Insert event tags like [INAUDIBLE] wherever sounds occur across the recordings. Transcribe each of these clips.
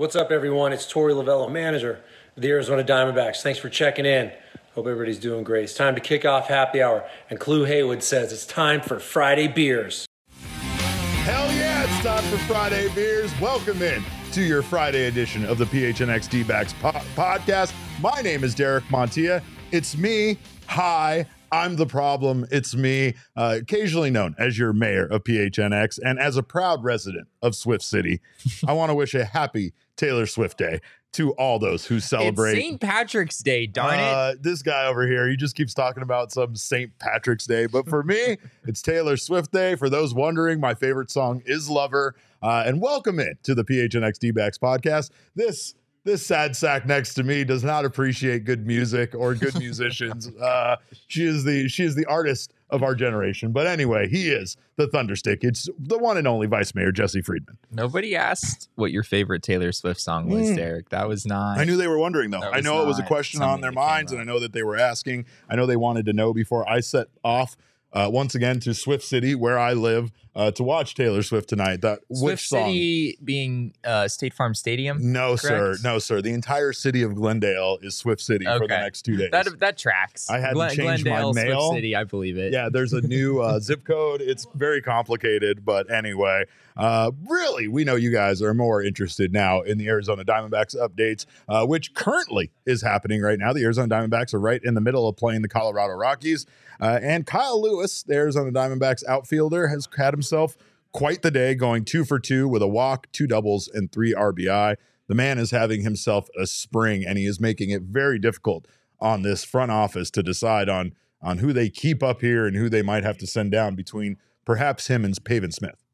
What's up, everyone? It's Torey Lovullo, manager of the Arizona Diamondbacks. Thanks for checking in. Hope everybody's doing great. It's time to kick off happy hour, and Clu Haywood says it's time for Friday beers. Hell yeah, it's time for Friday beers. Welcome in to your Friday edition of the PHNX D-backs po- podcast. My name is Derek Montilla. It's me. Hi. I'm the problem. It's me, uh, occasionally known as your mayor of PHNX. And as a proud resident of Swift City, I want to wish a happy Taylor Swift Day to all those who celebrate. St. Patrick's Day, darn it. Uh, this guy over here, he just keeps talking about some St. Patrick's Day. But for me, [LAUGHS] it's Taylor Swift Day. For those wondering, my favorite song is Lover. Uh, and welcome in to the PHNX D-backs podcast. This this sad sack next to me does not appreciate good music or good musicians. [LAUGHS] uh, she is the she is the artist of our generation. But anyway, he is the Thunderstick. It's the one and only Vice Mayor Jesse Friedman. Nobody asked what your favorite Taylor Swift song was, Mm. Derek. That was not. I knew they were wondering though. I know it was a question on their minds, and I know that they were asking. I know they wanted to know before I set off uh, once again to Swift City, where I live, uh, to watch Taylor Swift tonight. That Swift which song? City being uh, State Farm Stadium. No, sir. No, sir. The entire city of Glendale is Swift City for the next two days. That that tracks. I had to change my Glendale, mail. Swift City, I believe it. yeah, there's a new uh, [LAUGHS] zip code. It's very complicated, but anyway, uh, really, we know you guys are more interested now in the Arizona Diamondbacks updates, uh, which currently is happening right now. The Arizona Diamondbacks are right in the middle of playing the Colorado Rockies, uh, and Kyle Lewis, the Arizona Diamondbacks outfielder, has had himself quite the day, going two for two with a walk, two doubles, and three RBI. The man is having himself a spring, and he is making it very difficult on this front office to decide on on who they keep up here and who they might have to send down between perhaps him and Pavin Smith.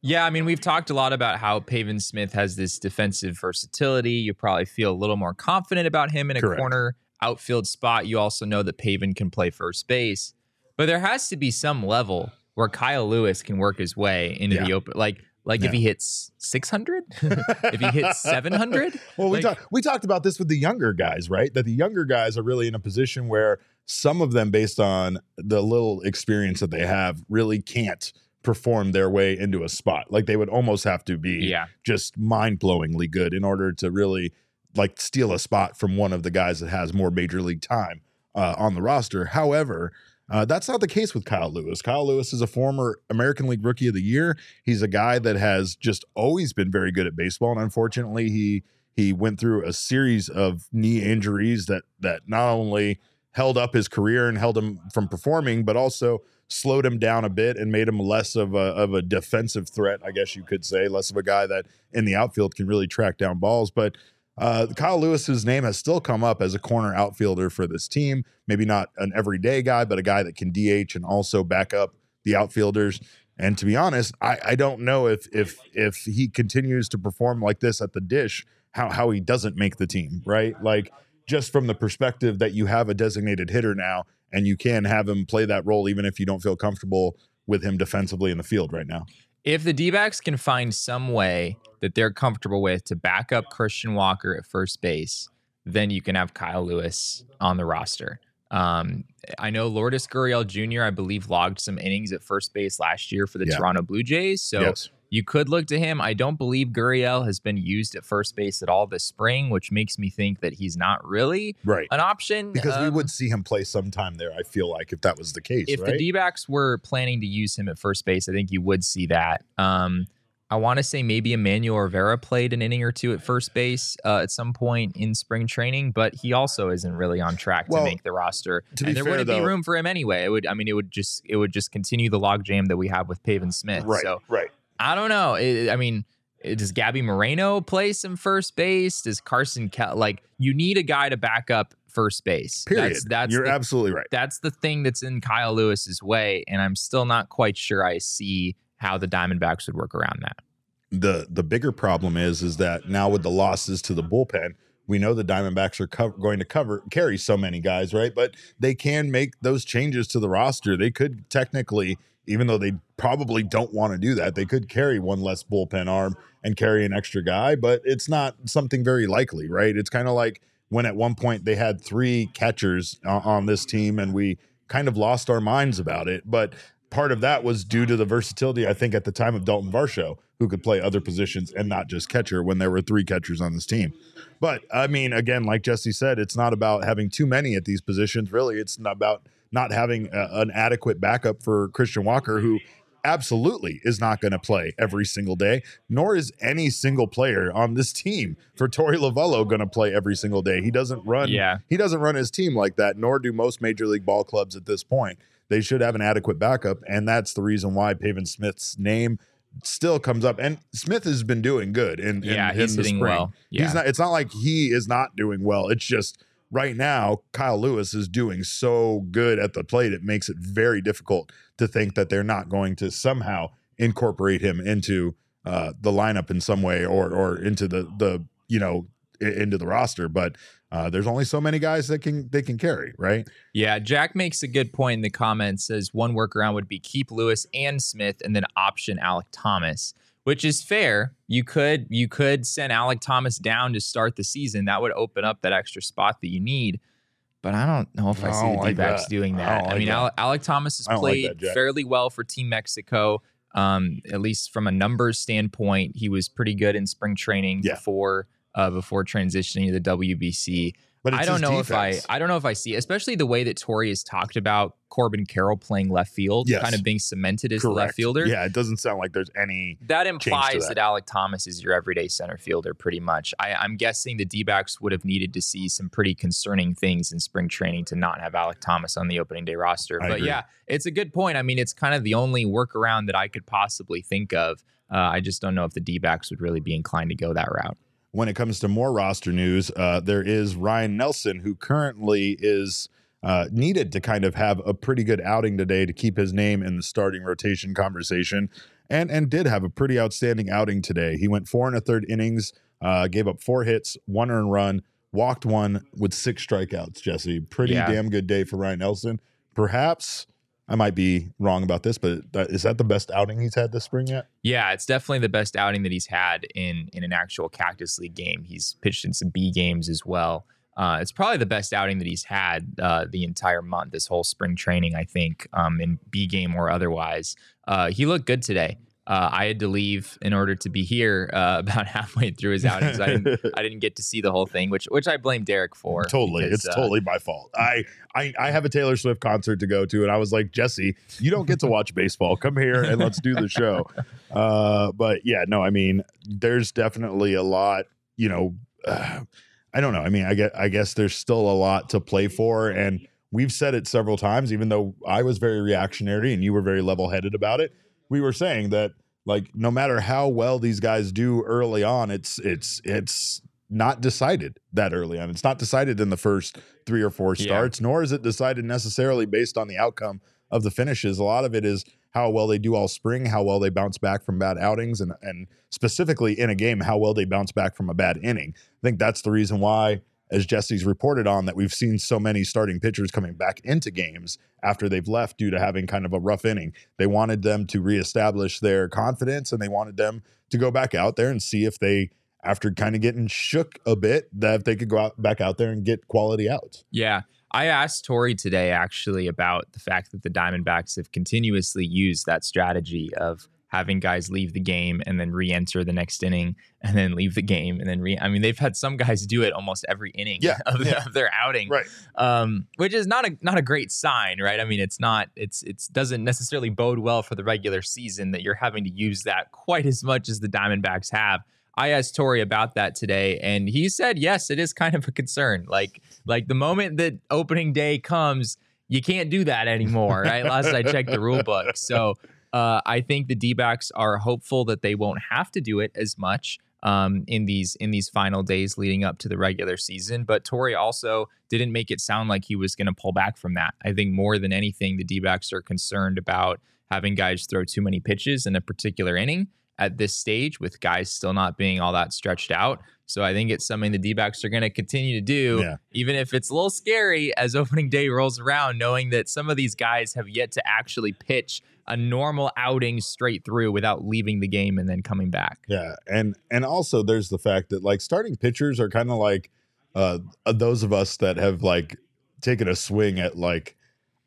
Yeah, I mean, we've talked a lot about how Pavin Smith has this defensive versatility. You probably feel a little more confident about him in a Correct. corner outfield spot. You also know that Pavin can play first base, but there has to be some level where Kyle Lewis can work his way into the open. Like, like Yeah. [LAUGHS] if he hits 600, if he hits 700. Well, we Like- talked we talked about this with the younger guys, right? That the younger guys are really in a position where some of them, based on the little experience that they have, really can't perform their way into a spot. Like they would almost have to be Yeah. just mind-blowingly good in order to really like steal a spot from one of the guys that has more major league time uh, on the roster. However, uh, that's not the case with Kyle Lewis. Kyle Lewis is a former American League Rookie of the Year. He's a guy that has just always been very good at baseball, and unfortunately, he he went through a series of knee injuries that that not only held up his career and held him from performing, but also slowed him down a bit and made him less of a of a defensive threat, I guess you could say, less of a guy that in the outfield can really track down balls. But uh, Kyle Lewis's name has still come up as a corner outfielder for this team. Maybe not an everyday guy, but a guy that can DH and also back up the outfielders. And to be honest, I, I don't know if if if he continues to perform like this at the dish, how how he doesn't make the team, right? Like just from the perspective that you have a designated hitter now and you can have him play that role even if you don't feel comfortable with him defensively in the field right now. If the D backs can find some way that they're comfortable with to back up Christian Walker at first base, then you can have Kyle Lewis on the roster. Um, I know Lourdes Gurriel Jr., I believe, logged some innings at first base last year for the Yeah. Toronto Blue Jays. So yes. You could look to him. I don't believe Gurriel has been used at first base at all this spring, which makes me think that he's not really Right. an option. Because we Um, would see him play sometime there, I feel like, if that was the case. if right? the D backs were planning to use him at first base, I think you would see that. Um, I want to say maybe Emmanuel Rivera played an inning or two at first base uh, at some point in spring training, but he also isn't really on track Well, to make the roster. to and there fair, wouldn't though- be room for him anyway. It would, I mean, it would just it would just continue the logjam that we have with Pavin Smith. right, So right. I don't know. It, I mean, eh, does Gabby Moreno play some first base? Does Carson like you need a guy to back up first base? Period. That's that's You're the absolutely right. that's the thing that's in Kyle Lewis's way, and I'm still not quite sure I see how the Diamondbacks would work around that. the the bigger problem is is that now with the losses to the bullpen we know the diamondbacks are co- going to cover carry so many guys right? But they can make those changes to the roster. They could technically even though they probably don't want to do that they could carry one less bullpen arm and carry an extra guy but it's not something very likely right? It's kind of like when at one point they had three catchers on this team and we kind of lost our minds about it but part of that was due to the versatility, I think, at the time of Dalton Varsho, who could play other positions and not just catcher when there were three catchers on this team. But I mean, again, like Jesse said, it's not about having too many at these positions. Really, it's not about not having a, an adequate backup for Christian Walker, who absolutely is not going to play every single day, nor is any single player on this team for Torey Lovullo going to play every single day. He doesn't run Yeah. he doesn't run his team like that, nor do most major league ball clubs at this point. They should have an adequate backup, and that's the reason why Pavin Smith's name still comes up. And Smith has been doing good in, Yeah, he's hitting spring. well. Yeah. He's not. It's not like he is not doing well. It's just right now Kyle Lewis is doing so good at the plate. It makes it very difficult to think that they're not going to somehow incorporate him into uh, the lineup in some way or or into the the you know into the roster. But uh, there's only so many guys that can they can carry, right? Yeah, Jack makes a good point in the comments. Says one workaround would be keep Lewis and Smith, and then option Alec Thomas, which is fair. You could you could send Alec Thomas down to start the season. That would open up that extra spot that you need. But I don't know if I, I see the like D-backs that. doing that. don't I, mean, that. Alec, Thomas has I like played that, fairly well for Team Mexico. Um, at least from a numbers standpoint, he was pretty good in spring training Yeah. before uh, before transitioning to the WBC. But I don't know if I. I don't know if I see, especially the way that Torey has talked about Corbin Carroll playing left field, Yes. kind of being cemented as the left fielder. Yeah, it doesn't sound like there's any. That implies that. that. Alec Thomas is your everyday center fielder, pretty much. I, I'm guessing the D backs would have needed to see some pretty concerning things in spring training to not have Alec Thomas on the opening day roster. I but agree. yeah, it's a good point. I mean, it's kind of the only workaround that I could possibly think of. Uh, I just don't know if the D backs would really be inclined to go that route. When it comes to more roster news, uh, there is Ryne Nelson, who currently is uh, needed to kind of have a pretty good outing today to keep his name in the starting rotation conversation, and and did have a pretty outstanding outing today. He went four and a third innings, uh, gave up four hits, one earned run, walked one with six strikeouts. Jesse, pretty Yeah. damn good day for Ryne Nelson. Perhaps I might be wrong about this, but that, is that the best outing he's had this spring yet? Yeah, it's definitely the best outing that he's had in in an actual Cactus League game. He's pitched in some B games as well. Uh, it's probably the best outing that he's had uh, the entire month, this whole spring training. I think um, in B game or otherwise, uh, he looked good today. Uh, I had to leave in order to be here uh, [LAUGHS] about halfway through his outings. I didn't, [LAUGHS] I didn't get to see the whole thing, which which I blame Derek for. Totally, because, it's uh, totally my fault. I, I I have a Taylor Swift concert to go to, and I was like, Jesse, you don't get to watch baseball. Come here and let's do the show. [LAUGHS] Uh, but yeah, no, I mean, there's definitely a lot. You know, uh, [SIGHS] I don't know. I mean, I get, I guess there's still a lot to play for, and we've said it several times. Even though I was very reactionary and you were very level headed about it, we were saying that like no matter how well these guys do early on, it's it's it's not decided that early on. It's not decided in the first three or four Yeah. starts, nor is it decided necessarily based on the outcome of the finishes. A lot of it is how well they do all spring, how well they bounce back from bad outings, and and specifically in a game, how well they bounce back from a bad inning. I think that's the reason why, as Jesse's reported on, that we've seen so many starting pitchers coming back into games after they've left due to having kind of a rough inning. They wanted them to reestablish their confidence and they wanted them to go back out there and see if they, after kind of getting shook a bit, that they could go out back out there and get quality outs. Yeah. I asked Torey today actually about the fact that the Diamondbacks have continuously used that strategy of having guys leave the game and then re-enter the next inning [LAUGHS] and then leave the game and then re I mean they've had some guys do it almost every inning Yeah, [LAUGHS] of, yeah. of their outing Right. um, which is not a not a great sign, right? I mean, it's not it's it's doesn't necessarily bode well for the regular season that you're having to use that quite as much as the Diamondbacks have. I asked Torey about that today, and he said yes, it is kind of a concern. Like like the moment that opening day comes, you can't do that anymore. Right? Last I checked the rule book, so. Uh, I think the D-backs are hopeful that they won't have to do it as much um, in these in these final days leading up to the regular season. But Torey also didn't make it sound like he was going to pull back from that. I think more than anything, the D-backs are concerned about having guys throw too many pitches in a particular inning at this stage, with guys still not being all that stretched out. So I think it's something the D-backs are going to continue to do, Yeah. even if it's a little scary as [LAUGHS] opening day rolls around, knowing that some of these guys have yet to actually pitch a normal outing straight through without leaving the game and then coming back. Yeah, and and also there's the fact that like starting pitchers are kind of like uh those of us that have like taken a swing at like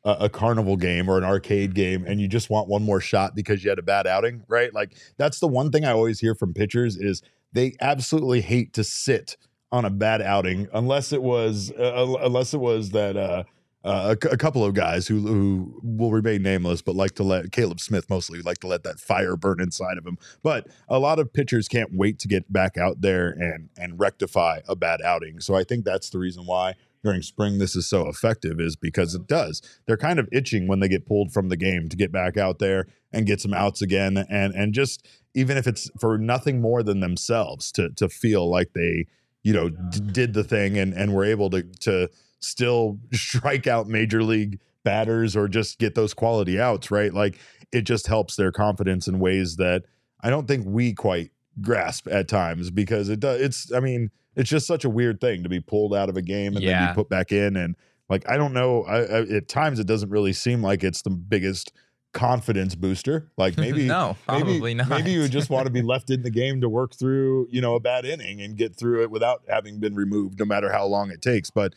a, a carnival game or an arcade game and you just want one more shot because you had a bad outing, right? Like that's the one thing I always hear from pitchers is they absolutely hate to sit on a bad outing unless it was uh, unless it was that uh uh, a, couple of guys who who will remain nameless, but like to let Caleb Smith mostly like to let that fire burn inside of him. But a lot of pitchers can't wait to get back out there and and rectify a bad outing. So I think that's the reason why during spring this is so effective is because it does. They're kind of itching when they get pulled from the game to get back out there and get some outs again and and just even if it's for nothing more than themselves to to feel like they you know d- did the thing and and were able to to still [LAUGHS] strike out major league batters or just get those quality outs right like it just helps their confidence in ways that I don't think we quite grasp at times because it does it's I mean it's just such a weird thing to be pulled out of a game and then be put back in and like I don't know I, I, at times it doesn't really seem like it's the biggest confidence booster like maybe [LAUGHS] no, probably maybe, not. Maybe you just want to be [LAUGHS] left in the game to work through, you know, a bad inning and get through it without having been removed, no matter how long it takes. But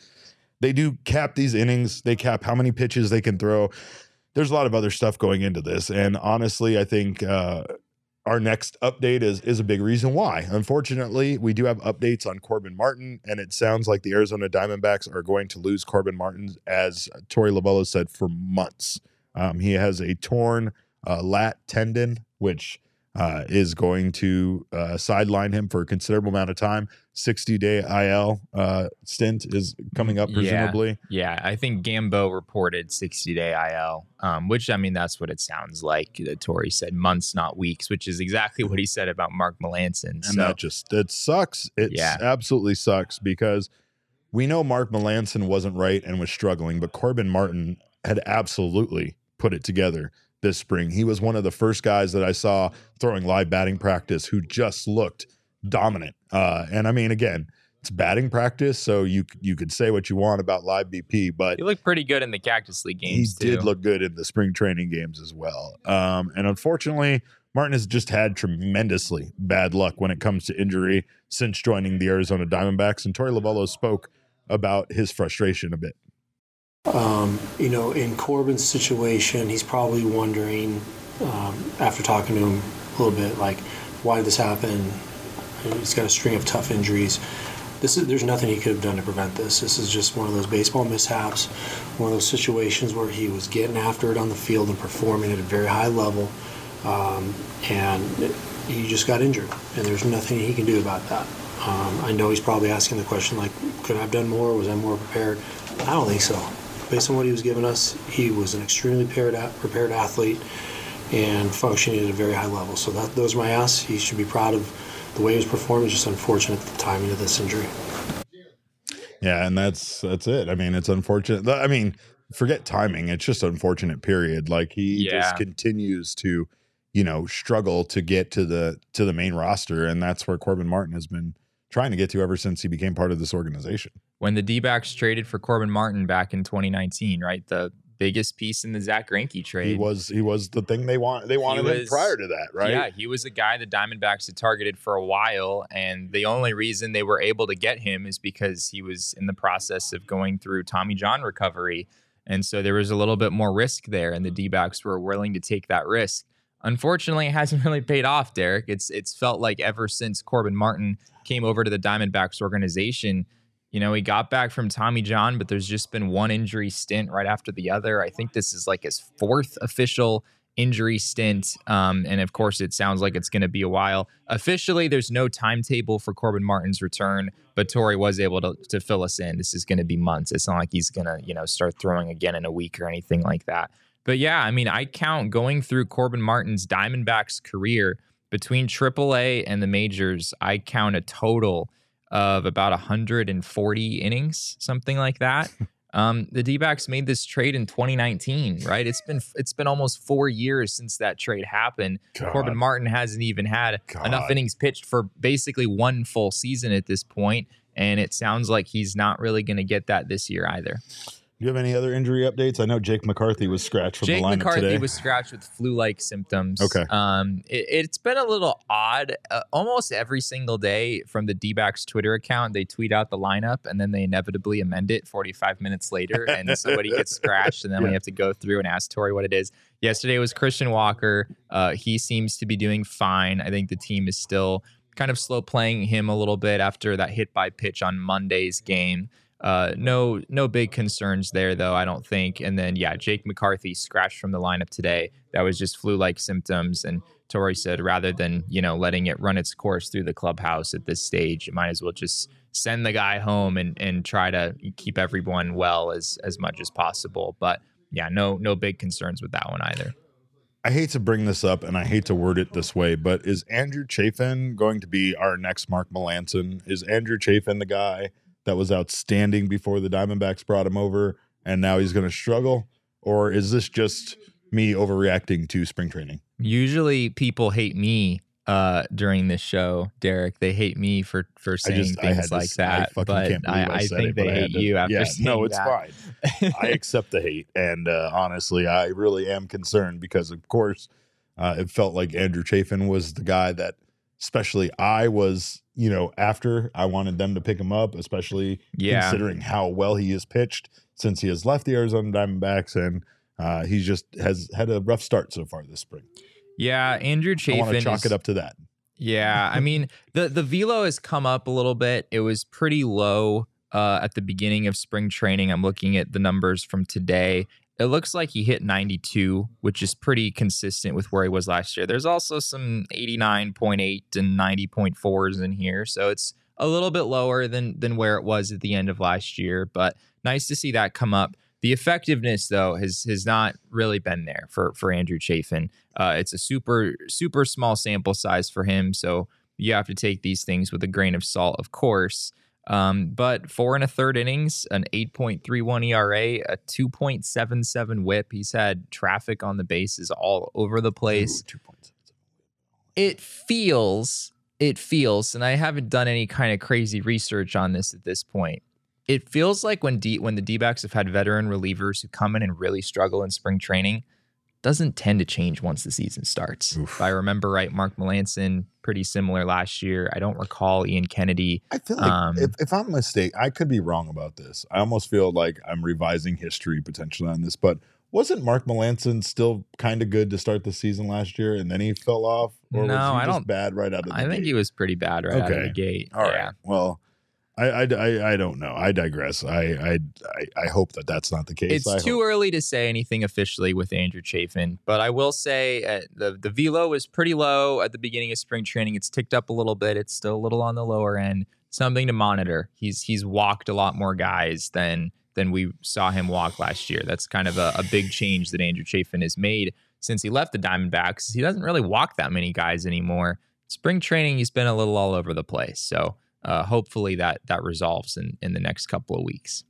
they do cap these innings. They cap how many pitches they can throw. There's a lot of other stuff going into this, and honestly, I think uh, our next update is is a big reason why. Unfortunately, we do have updates on Corbin Martin, and it sounds like the Arizona Diamondbacks are going to lose Corbin Martin, as Torey Lovullo said, for months. Um, he has a torn uh, lat tendon, which uh, is going to uh, sideline him for a considerable amount of time. 60 day IL uh, stint is coming up, presumably. Yeah, I think Gambo reported 60 day IL, um, which I mean, that's what it sounds like. That Tori said months, not weeks, which is exactly what he said about Mark Melancon. And So, that just, it sucks. It Yeah. absolutely sucks because we know Mark Melancon wasn't right and was struggling, but Corbin Martin had absolutely put it together this spring. He was one of the first guys that I saw throwing live batting practice who just looked dominant. Uh, and I mean, again, it's batting practice, so you you could say what you want about live BP, but he looked pretty good in the Cactus League games. he games, did look good in the spring training games as well. Um, and unfortunately, Martin has just had tremendously bad luck when it comes to injury since joining the Arizona Diamondbacks. And Torey Lovullo spoke about his frustration a bit. Um, you know, in Corbin's situation, he's probably wondering, um, after talking to him a little bit, like, why did this happen? He's got a string of tough injuries. This is, there's nothing he could have done to prevent this. This is just one of those baseball mishaps, one of those situations where he was getting after it on the field and performing at a very high level, um, and he just got injured, and there's nothing he can do about that. Um, I know he's probably asking the question like, could I have done more? Was I more prepared? I don't think so. Based on what he was giving us, he was an extremely prepared, prepared athlete and functioning at a very high level. So that those are my asks. He should be proud of the way he was performing. It's just unfortunate the timing of this injury. Yeah, and that's that's it. I mean, it's unfortunate. I mean, forget timing. It's just unfortunate. Period. Like he Yeah. just continues to, you know, struggle to get to the to the main roster, and that's where Corbin Martin has been trying to get to ever since he became part of this organization. When the D backs traded for Corbin Martin back in 2019, right? The biggest piece in the Zack Greinke trade. He was he was the thing they want they wanted him prior to that, right? Yeah, he was a guy the Diamondbacks had targeted for a while, and the only reason they were able to get him is because he was in the process of going through Tommy John recovery, and so there was a little bit more risk there, and the D-backs were willing to take that risk. unfortunately, it hasn't [LAUGHS] really paid off, Derek. It's it's felt like ever since Corbin Martin came over to the Diamondbacks organization, you know, he got back from Tommy John, but there's just been one injury stint right after the other. I think this is like his fourth official injury stint. Um, and of course, it sounds like it's going to be a while. Officially, there's no timetable for Corbin Martin's return, but Torey was able to, to fill us in. This is going to be months. It's not like he's going to, you know, start throwing again in a week or anything like that. But yeah, I mean, I count going through Corbin Martin's Diamondbacks career between AAA and the majors, I count a total of about 140 innings, something like that. [LAUGHS] Um, the D-backs made this trade in 2019, right? It's been it's been almost four years since that trade happened. God. Corbin Martin hasn't even had God. enough innings pitched for basically one full season at this point, and it sounds like he's not really going to get that this year either. Do you have any other injury updates? I know Jake McCarthy was scratched from Jake the lineup Jake McCarthy today. was scratched with flu-like symptoms. Okay. Um, it, has been a little odd. Uh, almost every single day from the D-backs Twitter account, they tweet out the lineup and then they inevitably amend it 45 minutes later, and somebody gets [LAUGHS] scratched, and then Yeah. we have to go through and ask Torey what it is. Yesterday was Christian Walker. Uh, he seems to be doing fine. I think the team is still kind of slow playing him a little bit after that hit by pitch on Monday's game. Uh, no, no big concerns there though. I don't think. And then yeah, Jake McCarthy scratched from the lineup today. That was just flu-like symptoms. And Torey said rather than you know letting it run its course through the clubhouse at this stage, you might as well just send the guy home and and try to keep everyone well as as much as possible. But yeah, no no big concerns with that one either. I hate to bring this up and I hate to word it this way, but is Andrew Chafin going to be our next Mark Melancon? Is Andrew Chafin the guy that was outstanding before the Diamondbacks brought him over and now he's going to struggle? Or is this just me overreacting to spring training? Usually people hate me uh, during this show, Derek. They hate me for for saying I had things to like I that. fucking but can't I, I I think it, they I hate to- you after yeah, no, it's that. fine. I [LAUGHS] accept the hate, and uh, honestly, I really am concerned because, of course, uh, it felt like Andrew Chafin was the guy that, especially I was, you know, after I wanted them to pick him up, especially Yeah. considering how well he has pitched since he has left the Arizona Diamondbacks, and uh, he just has had a rough start so far this spring. Yeah, Andrew I want to Chafin chalk is, it up to that. Yeah, I mean the the velo has come up a little bit. It was pretty low uh, at the beginning of spring training. I'm looking at the numbers from today. It looks like he hit 92, which is pretty consistent with where he was last year. There's also some 89.8 and 90.4s in here, so it's a little bit lower than than where it was at the end of last year. But nice to see that come up. The effectiveness, though, has has not really been there for for Andrew Chafin. Uh, it's a super super small sample size for him, so you have to take these things with a grain of salt, of course. Um, but four and a third innings, an 8.31 ERA, a 2.77 WHIP. He's had traffic on the bases all over the place. Ooh, it feels it feels and i haven't done any kind of crazy research on this at this point. It feels like when D, when the d-backs have had veteran relievers who come in and really struggle in spring training doesn't tend to change once the season starts Oof. if i remember right mark melancon pretty similar last year i don't recall ian kennedy I feel like Um, if, if I'm mistaken, I could be wrong about this. I almost feel like I'm revising history potentially on this, but wasn't Mark Melancon still kind of good to start the season last year and then he fell off? Or was No, he I just don't- bad right out of the i think he was pretty bad right out of the gate All right. yeah Well, I, I, I, I don't know. I digress. I, I, I, I hope that that's not the case. It's I too hope. early to say anything officially with Andrew Chafin, but I will say uh, the the velo is pretty low at the beginning of spring training. It's ticked up a little bit. It's still a little on the lower end. Something to monitor. He's he's walked a lot more guys than than we saw him walk last year. That's kind of a, a big change that Andrew Chafin has made since he left the Diamondbacks. He doesn't really walk that many guys anymore. Spring training, he's been a little all over the place. So uh, hopefully that that resolves in in the next couple of weeks.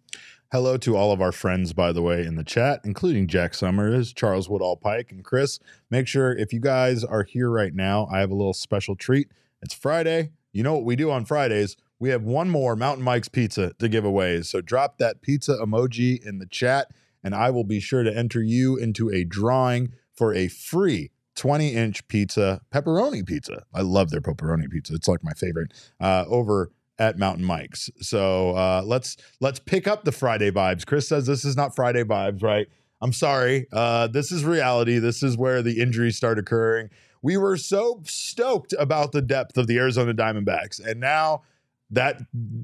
Hello to all of our friends, by the way, in the chat, including Jack Summers, Charles Woodall Pike, and Chris. Make sure if you guys are here right now, I have a little special treat. It's Friday. You know what we do on Fridays? We have one more Mountain Mike's pizza to give away. So drop that pizza emoji in the chat, and I will be sure to enter you into a drawing for a free 20 inch pizza, pepperoni pizza. I love their pepperoni pizza. It's like my favorite. Uh, over at Mountain Mike's. So uh, let's let's pick up the Friday vibes. Chris says this is not Friday vibes, right? I'm sorry. Uh, this is reality. This is where the injuries start occurring. We were so stoked about the depth of the Arizona Diamondbacks, and now that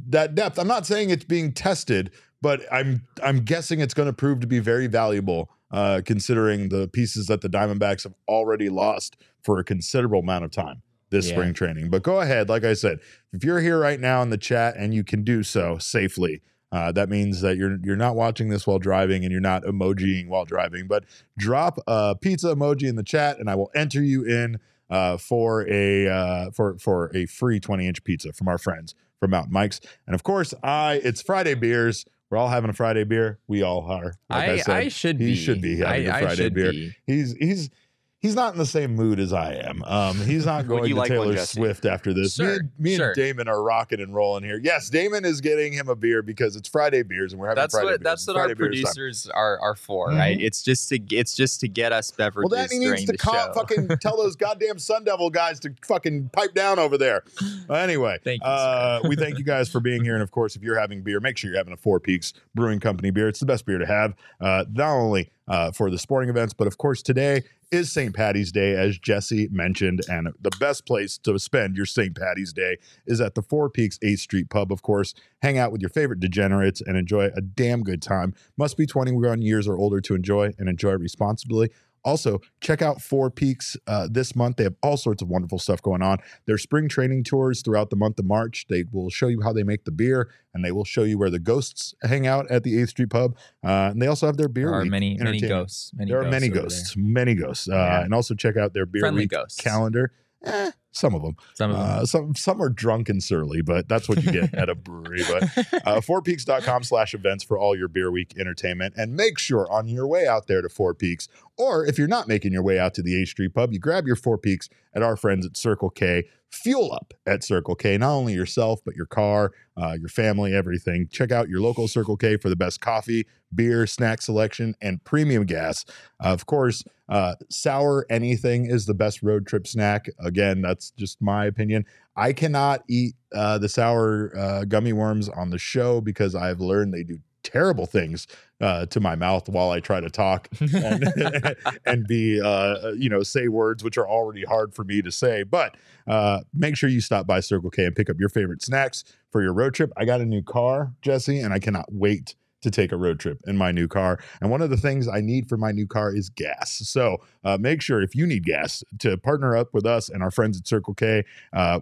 that depth. I'm not saying it's being tested, but I'm I'm guessing it's going to prove to be very valuable, uh, considering the pieces that the Diamondbacks have already lost for a considerable amount of time this Yeah. spring training. But go ahead, like I said, if you're here right now in the chat and you can do so safely. Uh, that means that you're you're not watching this while driving and you're not emojiing while driving. But drop a pizza emoji in the chat, and I will enter you in uh, for a uh, for for a free 20 inch pizza from our friends from Mountain Mike's. And of course, I it's Friday beers. We're all having a Friday beer. We all are. Like I, I, said, I should he be. should be having I, a Friday beer. Be. He's he's he's not in the same mood as I am. Um, he's not [LAUGHS] Would going you to like Taylor Jesse? Swift after this. me and, me sure. and Damon are rocking and rolling here. Yes, Damon is getting him a beer because it's Friday beers and we're having That's Friday what beers. that's what Friday our producers are are for, right? It's just to it's just to get us Well, beverages then he needs to call, fucking [LAUGHS] tell those goddamn Sun Devil guys to fucking pipe down over there. Anyway, Thank you, uh, we thank you guys for being here. And of course, if you're having beer, make sure you're having a Four Peaks Brewing Company beer. It's the best beer to have, uh, not only uh, for the sporting events, but of course, today is St. Patty's Day, as Jesse mentioned. And the best place to spend your St. Patty's Day is at the Four Peaks 8th Street Pub, of course. Hang out with your favorite degenerates and enjoy a damn good time. Must be 21 years or older to enjoy and enjoy responsibly. Also, check out Four Peaks uh, this month. They have all sorts of wonderful stuff going on. Their spring training tours throughout the month of March. They will show you how they make the beer, and they will show you where the ghosts hang out at the 8th Street Pub. Uh, and they also have their beer There are many many ghosts. Many There are many over there. ghosts, many ghosts, uh, Yeah. and also check out their beer Friendly week ghosts. calendar. Eh, some of them. Some of them. Uh, some some are drunk and surly, but that's what you get at a brewery. But [LAUGHS] uh, fourpeaks.com slash events for all your beer week entertainment. And make sure on your way out there to Four Peaks, or if you're not making your way out to the A Street Pub, you grab your Four Peaks at our friends at Circle K. Fuel up at Circle K, not only yourself, but your car, uh, your family, everything. Check out your local Circle K for the best coffee, beer, snack selection, and premium gas. of course, uh, sour anything is the best road trip snack. Again, that's just my opinion. I cannot eat uh, the sour uh, gummy worms on the show because I've learned they do terrible things uh, to my mouth while I try to talk and, [LAUGHS] and be, uh, you know, say words which are already hard for me to say. But uh, make sure you stop by Circle K and pick up your favorite snacks for your road trip. I got a new car, Jesse, and I cannot wait to take a road trip in my new car. And one of the things I need for my new car is gas. So uh, make sure if you need gas to partner up with us and our friends at Circle K. Uh,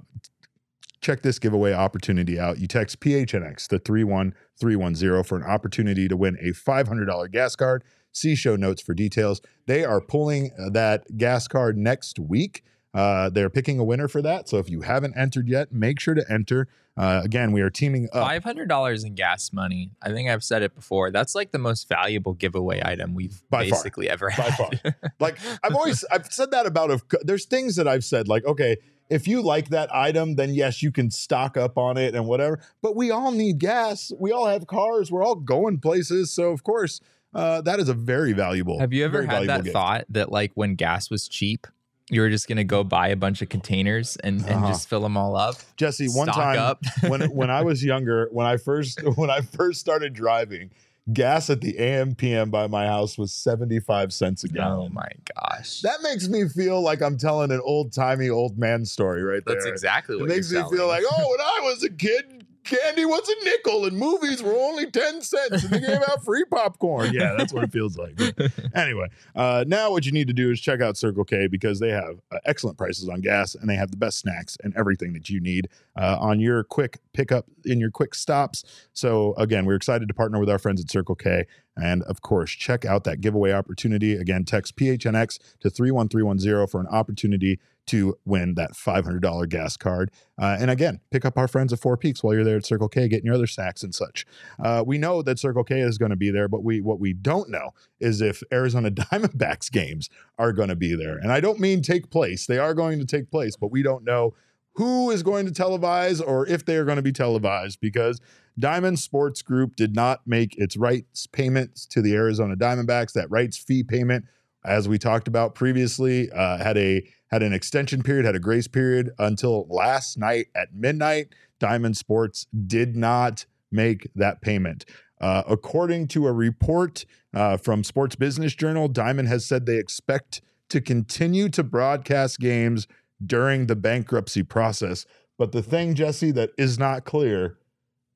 check this giveaway opportunity out. You text PHNX to 31310 for an opportunity to win a $500 gas card. See show notes for details. They are pulling uh, that gas card next week. Uh, they're picking a winner for that. So if you haven't entered yet, make sure to enter. Uh, again, we are teaming up. Five hundred dollars in gas money. I think I've said it before. That's like the most valuable giveaway item we've By far. basically ever by had. far. [LAUGHS] like I've always I've said that about a, there's things that I've said like okay if you like that item then yes you can stock up on it and whatever but we all need gas we all have cars we're all going places so of course uh, that is a very valuable Have you ever had that gift. thought that like when gas was cheap, you were just gonna go buy a bunch of containers and, and Uh-huh. just fill them all up? Jesse one time [LAUGHS] when when I was [LAUGHS] younger when I first [LAUGHS] when I first started driving gas at the AM PM by my house was 75 cents a gallon. Oh my gosh. that makes me feel like I'm telling an old timey old man story right there That's exactly It what makes me you're feel like, oh, when I was a kid, candy was a nickel and movies were only 10 cents and they gave out free popcorn. [LAUGHS] Yeah, that's what it feels like. But [LAUGHS] anyway, uh, now what you need to do is check out Circle K because they have uh, excellent prices on gas and they have the best snacks and everything that you need uh, on your quick pickup in your quick stops. So, again, we're excited to partner with our friends at Circle K. And of course, check out that giveaway opportunity. Again, text PHNX to 31310 for an opportunity to win that $500 gas card. Uh, and again, pick up our friends at Four Peaks while you're there at Circle K, getting your other snacks and such. Uh, we know that Circle K is going to be there, but we what we don't know is if Arizona [LAUGHS] Diamondbacks games are going to be there. And I don't mean take place; they are going to take place, but we don't know who is going to televise or if they are going to be televised because Diamond Sports Group did not make its rights payments to the Arizona Diamondbacks. That rights fee payment, as we talked about previously, uh, had a had an extension period, had a grace period until last night at midnight. Diamond Sports did not make that payment. Uh, according to a report uh, from Sports Business Journal, Diamond has said they expect to continue to broadcast games during the bankruptcy process. But the thing, Jesse, that is not clear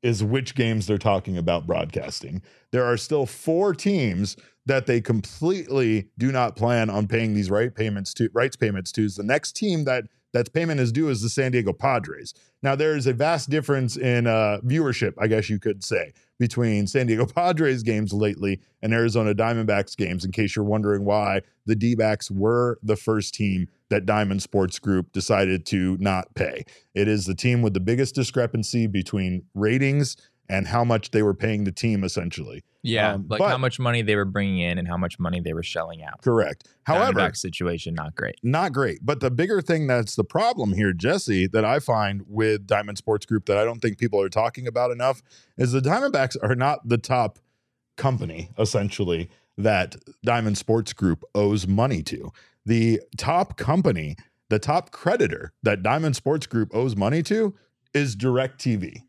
is which games they're talking about broadcasting. There are still four teams that they completely do not plan on paying these right payments to rights payments to. is The next team that that payment is due is the San Diego Padres. Now there is a vast difference in uh, viewership, I guess you could say, between San Diego [LAUGHS] Padres games lately and Arizona Diamondbacks games. In case you're wondering why the D-backs were the first team that Diamond Sports Group decided to not pay. It is the team with the biggest discrepancy between ratings and how much they were paying the team essentially. Yeah, Um, like but- how much money they were bringing in and how much money they were shelling out. Correct. However, situation not great. not great. But the bigger thing that's the problem here, Jesse, that I find with Diamond Sports Group that I don't think people are talking about enough is the Diamondbacks are not the top company, essentially, that Diamond Sports Group owes money to. The top company, the top creditor that Diamond Sports Group owes money to is DirecTV.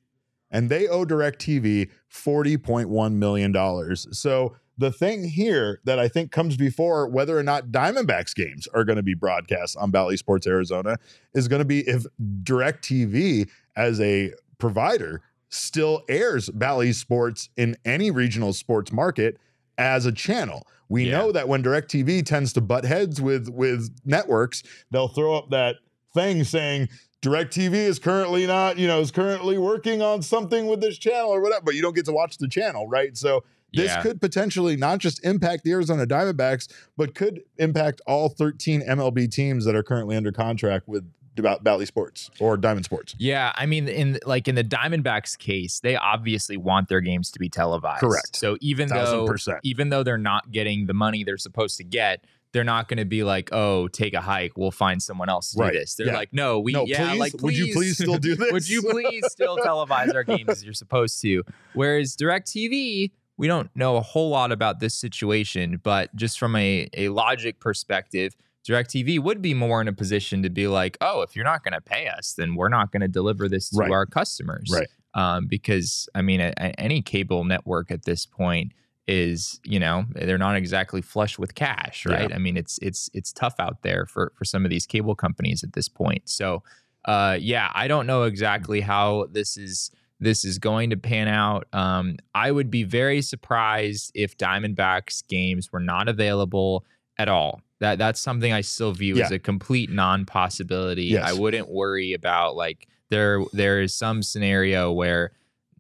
And they owe DirecTV $40.1 million. So the thing here that I think comes before whether or not Diamondbacks games are going to be broadcast on Bally Sports Arizona is going to be if DirecTV as a provider still airs Valley Sports in any regional sports market as a channel. We Yeah. know that when DirecTV tends to butt heads with with networks, they'll throw up that thing saying DirecTV is currently not, you know, is currently working on something with this channel or whatever, but you don't get to watch the channel, right? So this Yeah. could potentially not just impact the Arizona Diamondbacks, but could impact all 13 MLB teams that are currently under contract with about Bally Sports or Diamond Sports. Yeah, I mean, in like in the Diamondbacks case, they obviously want their games to be televised. Correct. So even though even though they're not getting the money they're supposed to get, they're not going to be like, "Oh, take a hike. We'll find someone else to Right. do this." They're Yeah. like, "No, we No, yeah, please? like Would you please still do this? [LAUGHS] Would you please still televise our games as you're supposed to?" Whereas DirecTV, we don't know a whole lot about this situation, but just from a a logic perspective, DirecTV would be more in a position to be like, "Oh, if you're not going to pay us, then we're not going to deliver this to Right. our customers." Right. Um, because I mean, a, a- any cable network at this point is, you know, they're not exactly flush with cash, right? I mean, it's it's it's tough out there for for some of these cable companies at this point. So, uh, yeah, I don't know exactly how this is this is going to pan out. Um, I would be very surprised if Diamondbacks games were not available at all. That that's something I still view as a complete non-possibility. Yes. I wouldn't worry about like there there is some scenario where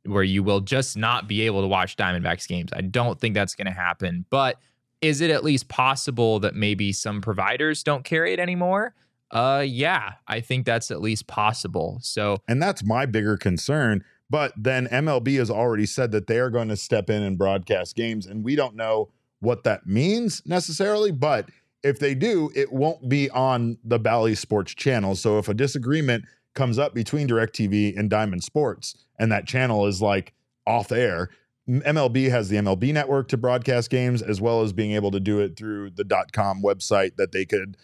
where you will just not be able to watch Diamondbacks games. I don't think that's going to happen, but is it at least possible that maybe some providers don't carry it anymore? Uh yeah, I think that's at least possible. So And that's my bigger concern. But then MLB has already said that they are going to step in and broadcast games. And we don't know what that means necessarily. But if they do, it won't be on the Bally Sports channel. So if a disagreement comes up between DirecTV and Diamond Sports and that channel is like off air, MLB has the MLB network to broadcast games as well as being able to do it through the .dot .com website that they could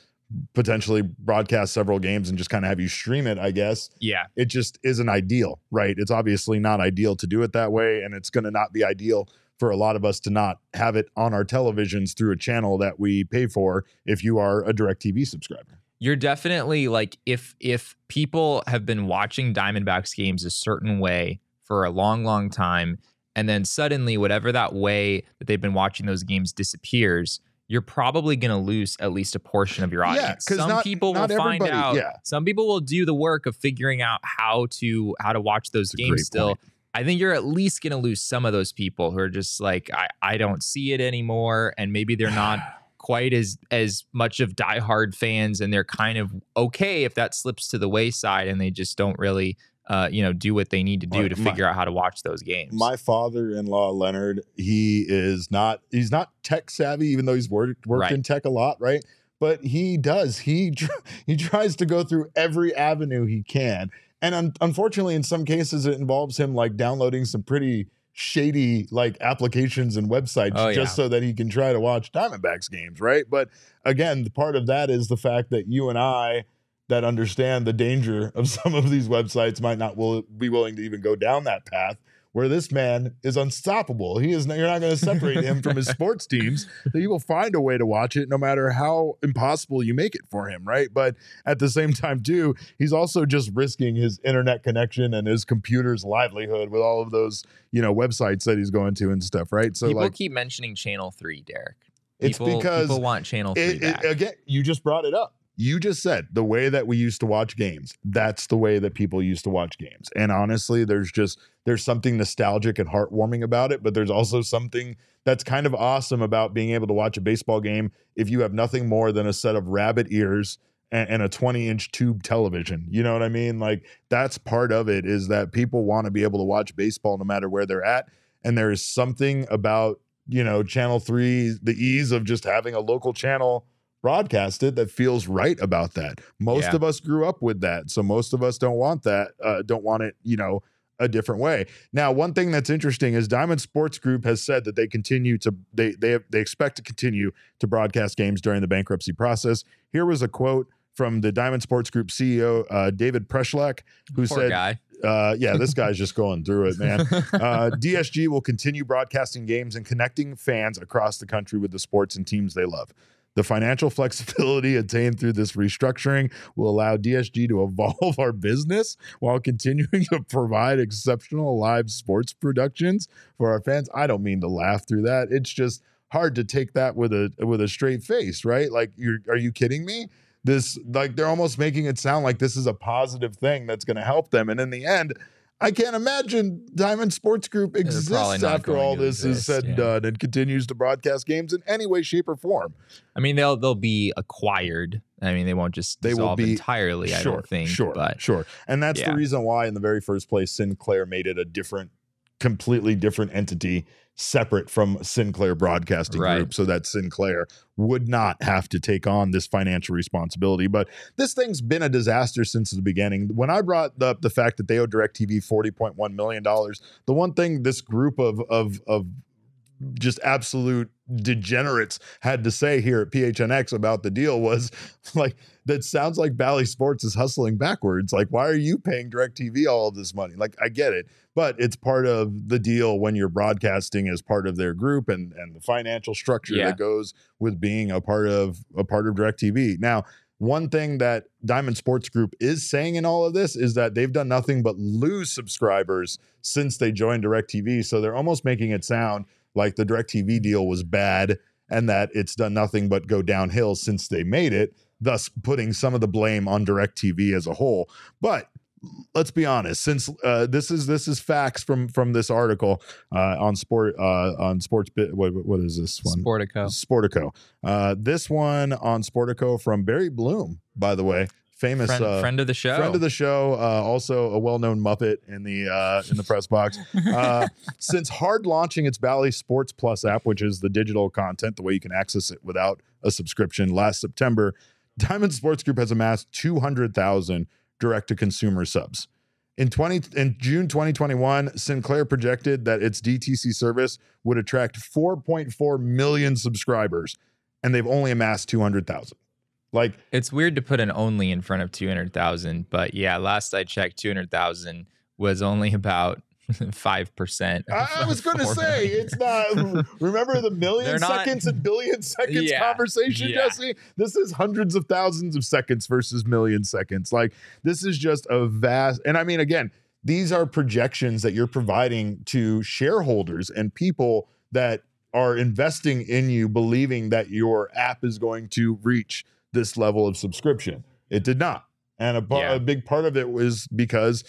potentially broadcast several games and just kind of have you stream it, I guess yeah, it just isn't ideal, right? It's obviously not ideal to do it that way, and it's going to not be ideal for a lot of us to not have it on our televisions through a channel that we pay for if you are a DirecTV subscriber. You're definitely like if if people have been watching Diamondbacks games a certain way for a long long time and then suddenly whatever that way that they've been watching those games disappears you're probably going to lose at least a portion of your Yeah, audience 'cause some not- people not will find out yeah. some people will do the work of figuring out how to how to watch those That's games still point. I think you're at least going to lose some of those people who are just like I, I don't see it anymore and maybe they're not quite as as much of diehard fans and they're kind of okay if that slips to the wayside and they just don't really uh you know do what they need to do to my- figure out how to watch those games. My father-in-law Leonard, he is not he's not tech savvy, even though he's worked worked Right. in tech a lot, right? But he does. He [LAUGHS] he tries to go through every avenue he can, and un- unfortunately, in some cases, it involves him like downloading some pretty shady like applications and websites Oh, just yeah. so that he can try to watch Diamondbacks games, right? But again, the part of that is the fact that you and I that understand the danger of [LAUGHS] some of these websites might not will be willing to even go down that path where this man is unstoppable. He is you're not going to separate him from his [LAUGHS] sports teams. So he will find a way to watch it no matter how impossible you make it for him, right? But at the same time too, he's also just risking his internet connection and his computer's livelihood with all of those, you know, websites that he's going to and stuff, right? So people like, keep mentioning Channel 3, Derek. It's people, because people want Channel 3 it, it, again, you just brought it up you just said the way that we used to watch games that's the way that people used to watch games. And honestly there's just there's something nostalgic and heartwarming about it but there's also something that's kind of awesome about being able to watch a baseball game if you have nothing more than a set of rabbit ears and, and a 20 inch tube television. You know what i mean? Like that's part of it is that people want to be able to watch baseball no matter where they're at. And there is something about you know channel 3 the ease of just having a local channel broadcasted that feels right about that. Most yeah. of us grew up with that, so most of us don't want that. Uh, don't want it, you know, a different way. Now, one thing that's interesting is Diamond Sports Group has said that they continue to they they they expect to continue to broadcast games during the bankruptcy process. Here was a quote from the Diamond Sports Group CEO uh, David Preschlack, who Poor said, guy. Uh, yeah, this guy's just going through it, man. [LAUGHS] Uh, DSG will continue broadcasting games and connecting fans across the country with the sports and teams they love. The financial flexibility [LAUGHS] attained through this restructuring will allow DSG to evolve [LAUGHS] our business while continuing [LAUGHS] to provide exceptional live sports productions for our fans. I don't mean to laugh through that. It's just hard to take that with a with a straight face, right? Like you're are you kidding me? This like they're almost making it sound like this is a positive thing that's going to help them and in the end I can't imagine Diamond Sports Group exists after all this exist, is said yeah. and done and continues to broadcast games in any way, shape, or form. I mean, they'll they'll be acquired. I mean, they won't just they will be entirely. Sure, I don't think. Sure, but sure, and that's yeah. the reason why, in the very first place, Sinclair made it a different, completely different entity separate from Sinclair Broadcasting right. Group so that Sinclair would not have to take on this financial responsibility. But this thing's been a disaster since the beginning. When I brought up the fact that they owe DirecTV $40.1 million, the one thing this group of, of, of just absolute degenerates had to say here at PHNX about the deal was [LAUGHS] like that sounds like Bally Sports is hustling backwards. Like, why are you paying DirecTV all of this money? Like, I get it, but it's part of the deal when you're broadcasting as part of their group and and the financial structure yeah. that goes with being a part of a part of DirecTV. Now, one thing that Diamond Sports Group is saying in all of this is that they've done nothing but lose subscribers since they joined DirecTV. So they're almost making it sound like the DirecTV deal was bad and that it's done nothing but go downhill since they made it, thus putting some of the blame on DirecTV as a whole. But let's be honest since uh, this is this is facts from from this article uh, on sport uh, on sports bit what, what is this one? Sportico. Sportico. Uh, this one on sportico from barry bloom by the way famous friend, uh, friend, of the show. Friend of the show, uh, also a well-known Muppet in the uh, in the press box. [LAUGHS] Uh, since hard launching its Bally Sports Plus app, which is the digital content, the way you can access it without a subscription, last September, Diamond Sports Group has amassed two hundred thousand direct-to-consumer subs. In 20 in June 2021, Sinclair projected that its DTC service would attract 4.4 million subscribers, and they've only amassed 200,000. Like it's weird to put an only in front of 200,000, but yeah, last I checked 200,000 was only about [LAUGHS] 5%. I was going to say it's not [LAUGHS] remember the million seconds and billion seconds yeah, conversation, yeah. Jesse? This is hundreds of thousands of seconds versus million seconds. Like this is just a vast and I mean again, these are projections that you're providing to shareholders and people that are investing in you believing that your app is going to reach this level of subscription. It did not. And a, yeah. a big part of it was because,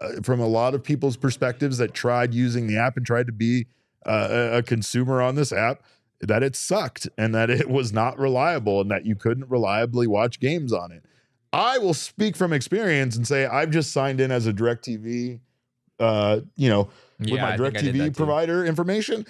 uh, from a lot of people's perspectives that tried using the app and tried to be uh, a, a consumer on this app, that it sucked and that it was not reliable and that you couldn't reliably watch games on it. I will speak from experience and say I've just signed in as a DirecTV, uh, you know, with yeah, my DirecTV provider information.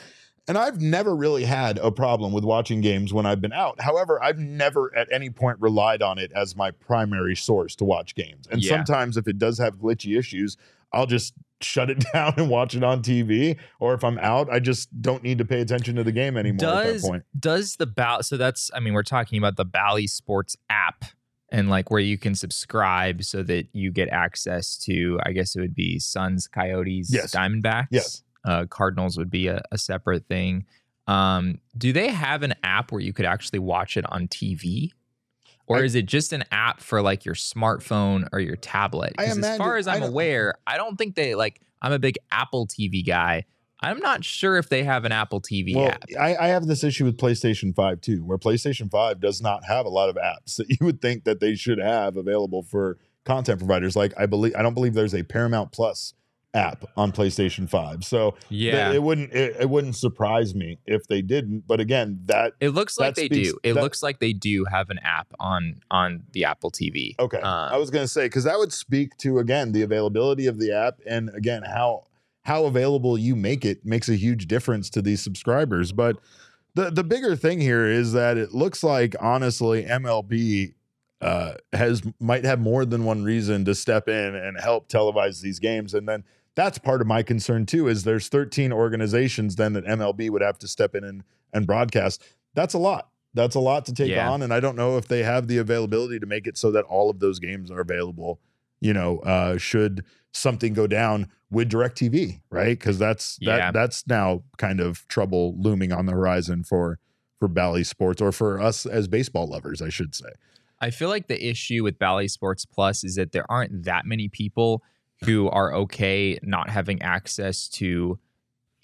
And I've never really had a problem with watching games when I've been out. However, I've never at any point relied on it as my primary source to watch games. And yeah. sometimes if it does have glitchy issues, I'll just shut it [LAUGHS] down and watch it on TV. Or if I'm out, I just don't need to pay attention to the game anymore does, at that point. Does the Bally, so that's, I mean, we're talking about the Bally Sports app and like where you can subscribe so that you get access to i guess it would be suns coyotes Yes. diamondbacks Yes. Uh, cardinals would be a, a separate thing. Um, do they have an app where you could actually watch it on tv or I- is it just an app for like your smartphone or your tablet? I 'Cause as far as I i'm don't- aware i don't think they like i'm a big apple tv guy. I'm not sure if they have an apple tv Well, app. I, I have this issue with PlayStation 5 too, where PlayStation 5 does not have a lot of apps that [LAUGHS] you would think that they should have available for content providers. Like I believe I don't believe there's a Paramount Plus app on PlayStation 5. So th- yeah it wouldn't it, it wouldn't surprise me if they didn't. But again, that It looks like That they speaks- do. It that- looks like they do have an app on on the Apple TV. Okay. Uh, I was going to say cuz that would speak to again the availability of the app and again how how available you make it makes a huge difference to these subscribers. But the the bigger thing here is that it looks like honestly MLB uh, has might have more than one reason to step in and help televise these games and then that's part of my concern too is there's 13 organizations then that MLB would have to step in and, and broadcast that's a lot that's a lot to take Yeah. on and I don't know if they have the availability to make it so that all of those games are available you know uh should something go down with DirecTV right because that's that Yeah. that's now kind of trouble looming on the horizon for for Bally Sports or for us as baseball lovers I should say I feel like the issue with Bally Sports Plus is that there aren't that many people who are okay not having access to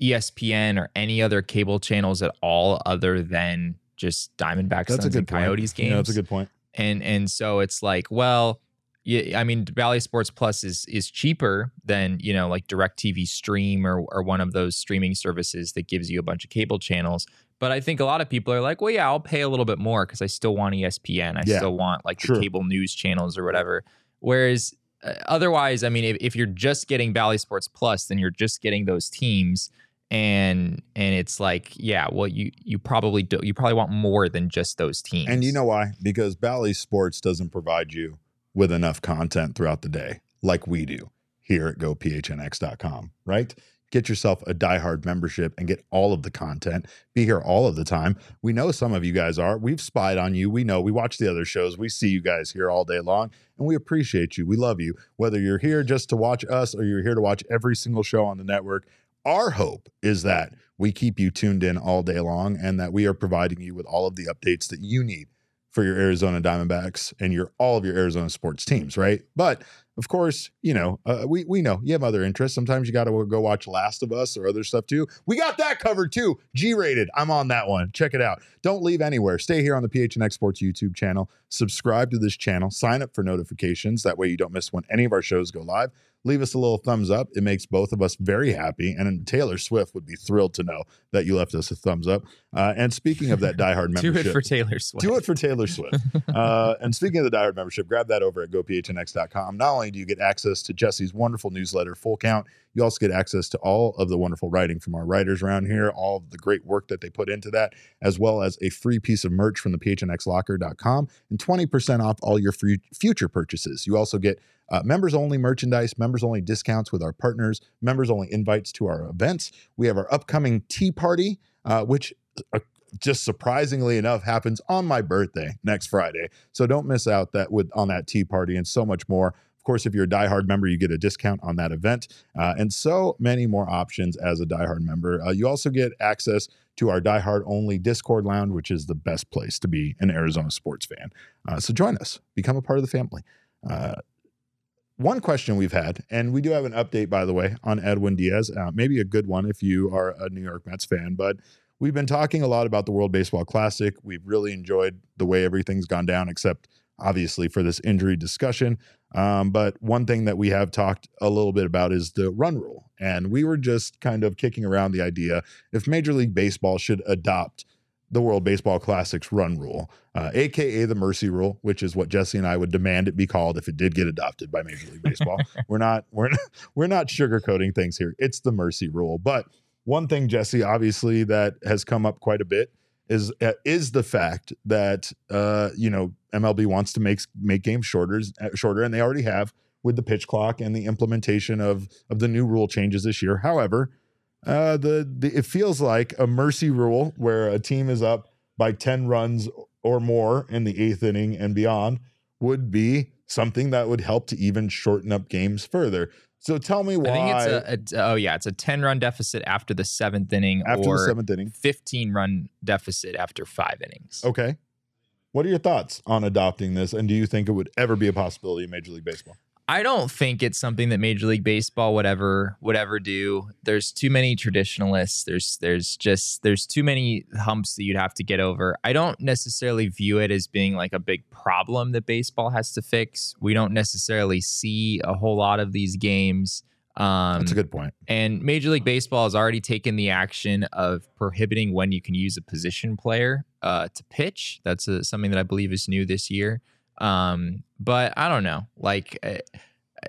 ESPN or any other cable channels at all other than just Diamondback that's a good and point. Games. yeah, that's a good point. and and so it's like well yeah i mean Bally sports plus is is cheaper than you know like direct tv stream or, or one of those streaming services that gives you a bunch of cable channels but i think a lot of people are like well yeah i'll pay a little bit more because i still want espn i Yeah, still want like sure. the cable news channels or whatever whereas Uh, otherwise i mean if, if you're just getting Bally sports plus then you're just getting those teams and and it's like yeah well you you probably do you probably want more than just those teams And you know why? Because Bally Sports doesn't provide you with enough content throughout the day like we do here at gophnx.com, right? Get yourself a diehard membership and get all of the content. Be here all of the time. We know some of you guys are. We've spied on you. We know. We watch the other shows. We see you guys here all day long and we appreciate you. We love you. Whether you're here just to watch us or you're here to watch every single show on the network, our hope is that we keep you tuned in all day long and that we are providing you with all of the updates that you need for your Arizona Diamondbacks and your all of your Arizona sports teams, right? But of course, you know, uh, we we know you have other interests. Sometimes you got to go watch Last of Us or other stuff too. We got that covered too. G rated. I'm on that one. Check it out. Don't leave anywhere. Stay here on the PHNX Sports YouTube channel. Subscribe to this channel. Sign up for notifications. That way you don't miss when any of our shows go live. Leave us a little thumbs up. It makes both of us very happy. And Taylor Swift would be thrilled to know that you left us a thumbs up. Uh, and speaking of that [LAUGHS] diehard membership, Do it for taylor swift do it for Taylor Swift. [LAUGHS] uh, and speaking of the Diehard membership, grab that over at gophnx.com. Not only do you get access to Jesse's wonderful newsletter, Full Count, you also get access to all of the wonderful writing from our writers around here, all of the great work that they put into that, as well as a free piece of merch from the phnxlocker.com and 20% off all your free future purchases. You also get uh, members only merchandise, members only discounts with our partners, members only invites to our events. We have our upcoming tea party, uh, which uh, just surprisingly enough happens on my birthday next Friday. So don't miss out that with on that tea party and so much more. Of course, if you're a diehard member, you get a discount on that event, uh, and so many more options as a diehard member. Uh, you also get access to our diehard only Discord lounge, which is the best place to be an Arizona sports fan. Uh, so join us, become a part of the family. One question we've had, and we do have an update, by the way, on Edwin Diaz. Uh, maybe a good one if you are a New York Mets fan, but we've been talking a lot about the World Baseball Classic. We've really enjoyed the way everything's gone down, except obviously for this injury discussion. Um, but one thing that we have talked a little bit about is the run rule. And we were just kind of kicking around the idea if Major League Baseball should adopt the World Baseball Classic's run rule, uh, aka the mercy rule, which is what Jesse and I would demand it be called if it did get adopted by Major League Baseball. [LAUGHS] we're not we're not, [LAUGHS] we're not sugarcoating things here. It's the mercy rule. But one thing, Jesse, obviously that has come up quite a bit is uh, is the fact that uh, you know MLB wants to make make games shorter, shorter, and they already have with the pitch clock and the implementation of of the new rule changes this year. However, uh, the, the it feels like a mercy rule where a team is up by ten runs or more in the eighth inning and beyond would be something that would help to even shorten up games further. So tell me why. I think it's a, it's- oh yeah, it's a 10 run deficit after the seventh inning after or the seventh inning. 15 run deficit after five innings. Okay. What are your thoughts on adopting this? And do you think it would ever be a possibility in Major League Baseball? I don't think it's something that Major League Baseball would ever would ever do. There's too many traditionalists. There's there's just there's too many humps that you'd have to get over. I don't necessarily view it as being like a big problem that baseball has to fix. We don't necessarily see a whole lot of these games. Um, That's a good point. and Major League Baseball has already taken the action of prohibiting when you can use a position player uh, to pitch. That's uh something that I believe is new this year. Um, but I don't know. Like, uh,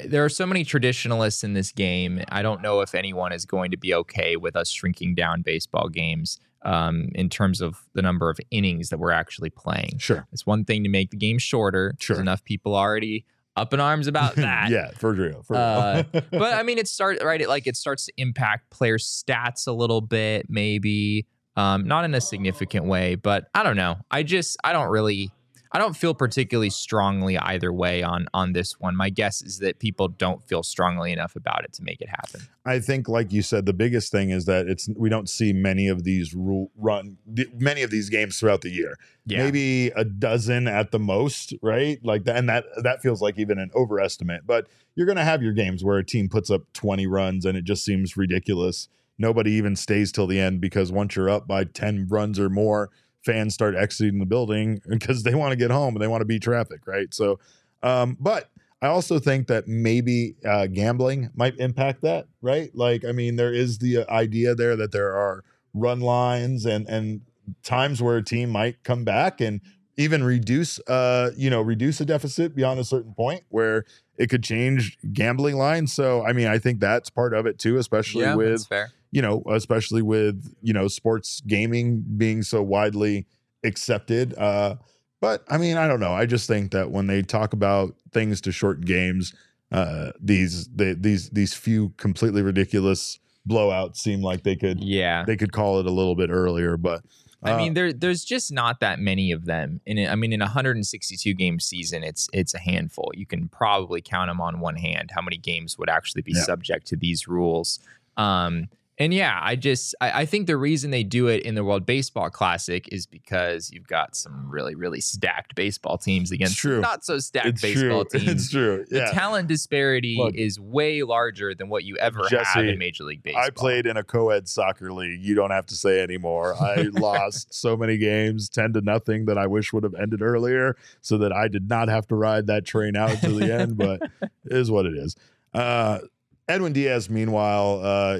there are so many traditionalists in this game. I don't know if anyone is going to be okay with us shrinking down baseball games um, in terms of the number of innings that we're actually playing. Sure. It's one thing to make the game shorter. Sure. Enough people already up in arms about [LAUGHS] that. yeah, for real. For real. Uh, [LAUGHS] but I mean, it start right. It like it starts to impact players' stats a little bit, maybe um, not in a significant way. But I don't know. I just I don't really I don't feel particularly strongly either way on on this one. My guess is that people don't feel strongly enough about it to make it happen. I think, like you said, the biggest thing is that it's we don't see many of these rule run many of these games throughout the year. Maybe a dozen at the most, right? Like that, and that that feels like even an overestimate. But you're going to have your games where a team puts up 20 runs and it just seems ridiculous. Nobody even stays till the end because once you're up by 10 runs or more, fans start exiting the building [LAUGHS] because they want to get home and they want to beat traffic, right? So, um, but I also think that maybe uh, gambling might impact that, right? Like, I mean, there is the uh, idea there that there are run lines and and times where a team might come back and even reduce, uh, you know, reduce a deficit beyond a certain point where it could change gambling lines. So, I mean, I think that's part of it too, especially yeah, with fair. You know, especially with, you know, sports gaming being so widely accepted. Uh, but I mean, I don't know. I just think that when they talk about things to shorten games, uh, these they, these these few completely ridiculous blowouts seem like they could Yeah. they could call it a little bit earlier. But I uh, mean, there there's just not that many of them. In I mean, in a 162 game season, it's it's a handful. You can probably count them on one hand. How many games would actually be Yeah. subject to these rules? Um, and yeah, I just I, I think the reason they do it in the World Baseball Classic is because you've got some really really stacked baseball teams against true. not so stacked it's baseball [LAUGHS] true. teams. It's true. The talent disparity Look, is way larger than what you ever have Jesse, in Major League Baseball. I played in a co-ed soccer league. You don't have to say anymore. I [LAUGHS] lost so many games, ten to nothing, that I wish would have ended earlier, so that I did not have to ride that train out to the end. But [LAUGHS] it is what it is. Uh, Edwin Diaz, meanwhile, uh,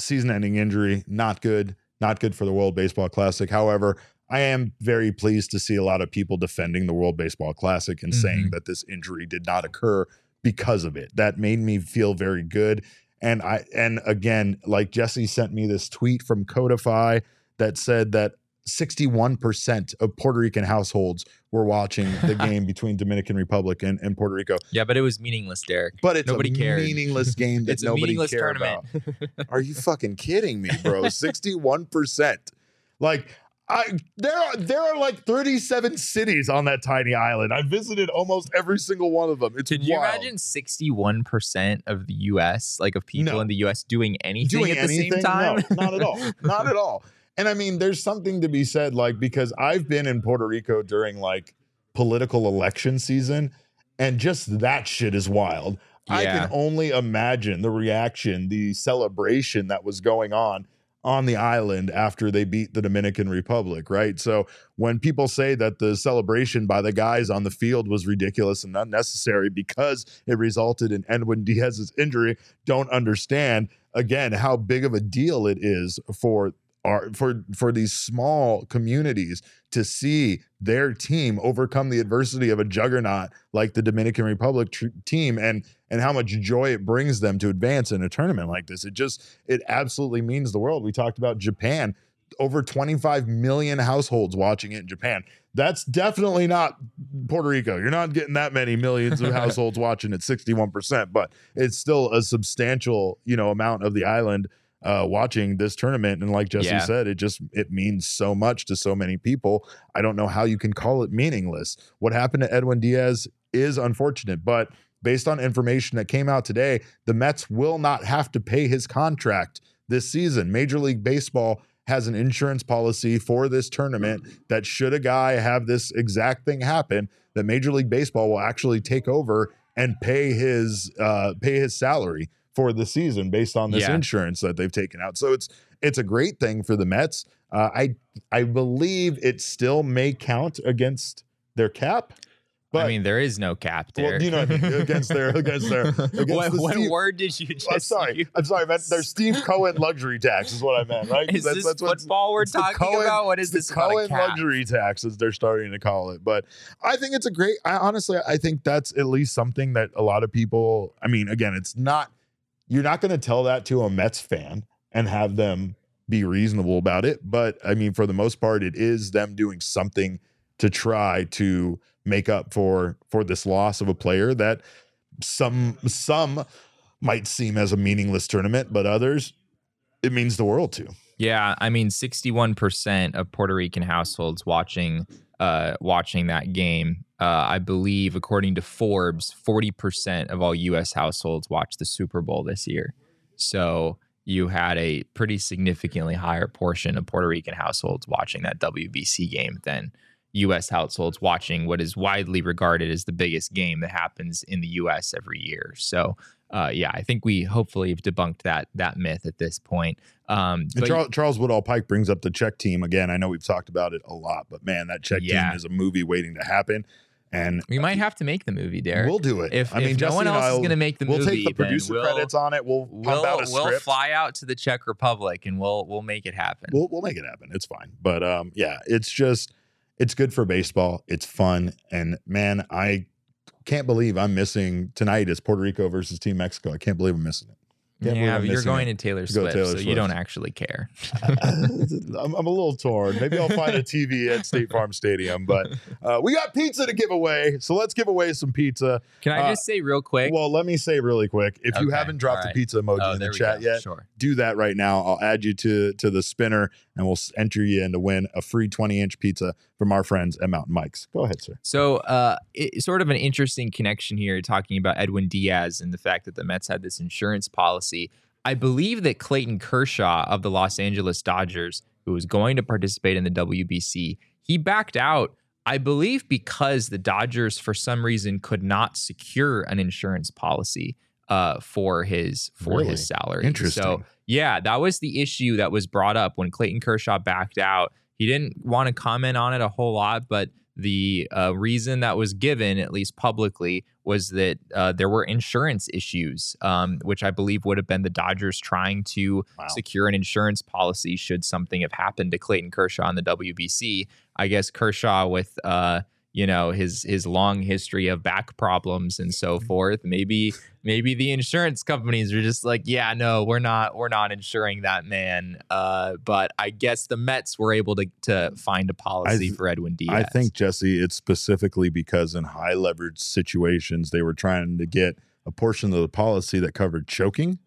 season-ending injury, not good, not good for the World Baseball Classic. However, I am very pleased to see a lot of people defending the World Baseball Classic and saying Mhm. that this injury did not occur because of it. That made me feel very good. And I and again, like Jesse sent me this tweet from Codify that said that 61% of Puerto Rican households were watching the [LAUGHS] game between Dominican Republic and, and Puerto Rico. yeah, but it was meaningless, Derek. But it's Nobody a cared. meaningless game that It's a nobody meaningless cared tournament. about. Are you [LAUGHS] fucking kidding me, bro? [LAUGHS] 61%. Like I there are there are like 37 cities on that tiny island. I visited almost every single one of them. It's Can you wild. imagine 61% of the US, like of people No. in the US doing anything doing at the same time? No, not at all. Not at all. And I mean, there's something to be said, like, because I've been in Puerto Rico during like political election season, and just that shit is wild. I can only imagine the reaction, the celebration that was going on on the island after they beat the Dominican Republic, right? So when people say that the celebration by the guys on the field was ridiculous and unnecessary because it resulted in Edwin Diaz's injury, don't understand again how big of a deal it is for our for for these small communities to see their team overcome the adversity of a juggernaut like the Dominican Republic tr- team and and how much joy it brings them to advance in a tournament like this. It just it absolutely means the world. We talked about Japan. Over 25 million households watching it in Japan. That's definitely not Puerto Rico. You're not getting that many millions of [LAUGHS] households watching it 61% but it's still a substantial you know amount of the island uh, watching this tournament. And like Jesse Yeah. said, it just it means so much to so many people. I don't know how you can call it meaningless. What happened to Edwin Diaz is unfortunate, but based on information that came out today, the Mets will not have to pay his contract this season. Major League Baseball has an insurance policy for this tournament that should a guy have this exact thing happen, that Major League Baseball will actually take over and pay his uh, pay his salary for the season based on this Yeah. insurance that they've taken out. So it's it's a great thing for the Mets. Uh, I I believe it still may count against their cap. But I mean, there is no cap there. Well, you know I mean, against their- against their- [LAUGHS] against what, the what Steve- word did you just? I'm sorry. use? I'm sorry, man. There's Steve [LAUGHS] Cohen luxury tax is what I meant, right? Is this what's- football we're talking Cohen- about? What is this Cohen luxury tax as they're starting to call it. But I think it's a great. I honestly, I think that's at least something that a lot of people. I mean, again, it's not. You're not going to tell that to a Mets fan and have them be reasonable about it. But I mean, for the most part, it is them doing something to try to make up for for this loss of a player that some some might seem as a meaningless tournament, but others it means the world to. Yeah, I mean, sixty-one percent of Puerto Rican households watching uh, watching that game. Uh, I believe, according to Forbes, forty percent of all U.S. households watched the Super Bowl this year. So you had a pretty significantly higher portion of Puerto Rican households watching that WBC game than U.S. households watching what is widely regarded as the biggest game that happens in the U.S. every year. So, uh, yeah, I think we hopefully have debunked that that myth at this point. Um, but- Charles, Charles Woodall Pike brings up the Czech team again. I know we've talked about it a lot, but man, that Czech Yeah. team is a movie waiting to happen. And We might have to make the movie, Derek. we'll do it. If, I mean, if no one else is I'll- going to make the movie, we'll take the producer we'll, credits on it. We'll We'll, out a we'll fly out to the Czech Republic and we'll we'll make it happen. We'll we'll make it happen. It's fine. But um, yeah, it's just it's good for baseball. It's fun, and man, I can't believe I'm missing tonight. Is Puerto Rico versus Team Mexico. I can't believe I'm missing it. Can't yeah, but you're going it. to Taylor Swift, Taylor so you don't actually care. [LAUGHS] I'm, I'm a little torn. Maybe I'll find a TV at State [LAUGHS] Farm Stadium, but uh, we got pizza to give away. So let's give away some pizza. Can I Uh, just say real quick? Well, let me say really quick if you haven't dropped all the pizza emoji oh, in the chat go. yet, Sure. do that right now. I'll add you to to the spinner and we'll enter you in to win a free 20 inch pizza from our friends at Mountain Mike's. Go ahead, sir. So, uh, it, sort of an interesting connection here, talking about Edwin Diaz and the fact that the Mets had this insurance policy. I believe that Clayton Kershaw of the Los Angeles Dodgers, who was going to participate in the WBC, he backed out. I believe because the Dodgers, for some reason, could not secure an insurance policy uh, for his for Really? his salary. Interesting. So, yeah, that was the issue that was brought up when Clayton Kershaw backed out. He didn't want to comment on it a whole lot, but the uh, reason that was given, at least publicly, was that uh, there were insurance issues, um, which I believe would have been the Dodgers trying to Wow. secure an insurance policy should something have happened to Clayton Kershaw in the WBC. I guess Kershaw, with uh, you know his his long history of back problems and so Mm-hmm. forth, maybe maybe the insurance companies are just like, yeah, no, we're not we're not insuring that man. Uh, but I guess the Mets were able to to find a policy th- for Edwin Diaz. I think Jesse, it's specifically because in high leverage situations they were trying to get a portion of the policy that covered choking.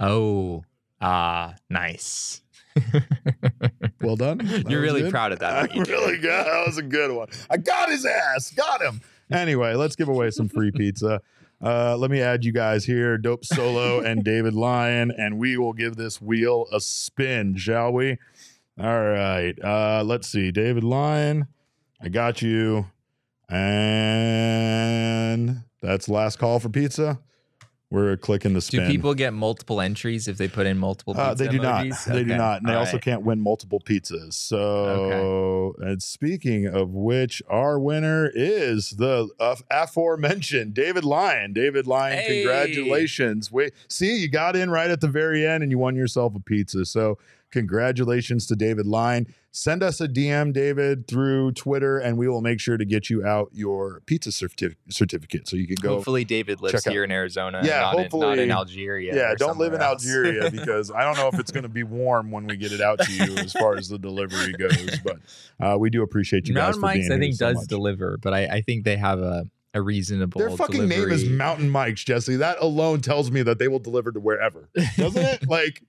Oh, ah, nice. [LAUGHS] Well done. That You're really good. proud of that, I'm [LAUGHS] you, really good. That was a good one. I got his ass. Got him. Anyway, let's give away some free pizza. Uh, let me add you guys here, Dope Solo and David Lyon, and we will give this wheel a spin, shall we? All right. Uh, let's see. David Lyon, I got you. And that's last call for pizza. We're clicking the spin. Do people get multiple entries if they put in multiple? Uh, they do not. emojis? They do not. And they also right. can't win multiple pizzas. So, and speaking of which, our winner is the uh, aforementioned David Lyon. David Lyon, Hey. congratulations! Wait, see, you got in right at the very end, and you won yourself a pizza. So, congratulations to David Line. Send us a DM, David, through Twitter, and we will make sure to get you out your pizza certi- certificate so you can go. Hopefully, David lives check out- here in Arizona. Yeah, not in, not in Algeria. Yeah, or don't live in else. Algeria [LAUGHS] because I don't know if it's going to be warm when we get it out to you as far as the delivery goes. But uh, we do appreciate you guys Mountain Mike's, being I think, so does much. deliver, but I, I think they have a, a reasonable. Their fucking name is. Mountain Mike's, Jesse. That alone tells me that they will deliver to wherever, doesn't it? [LAUGHS] like,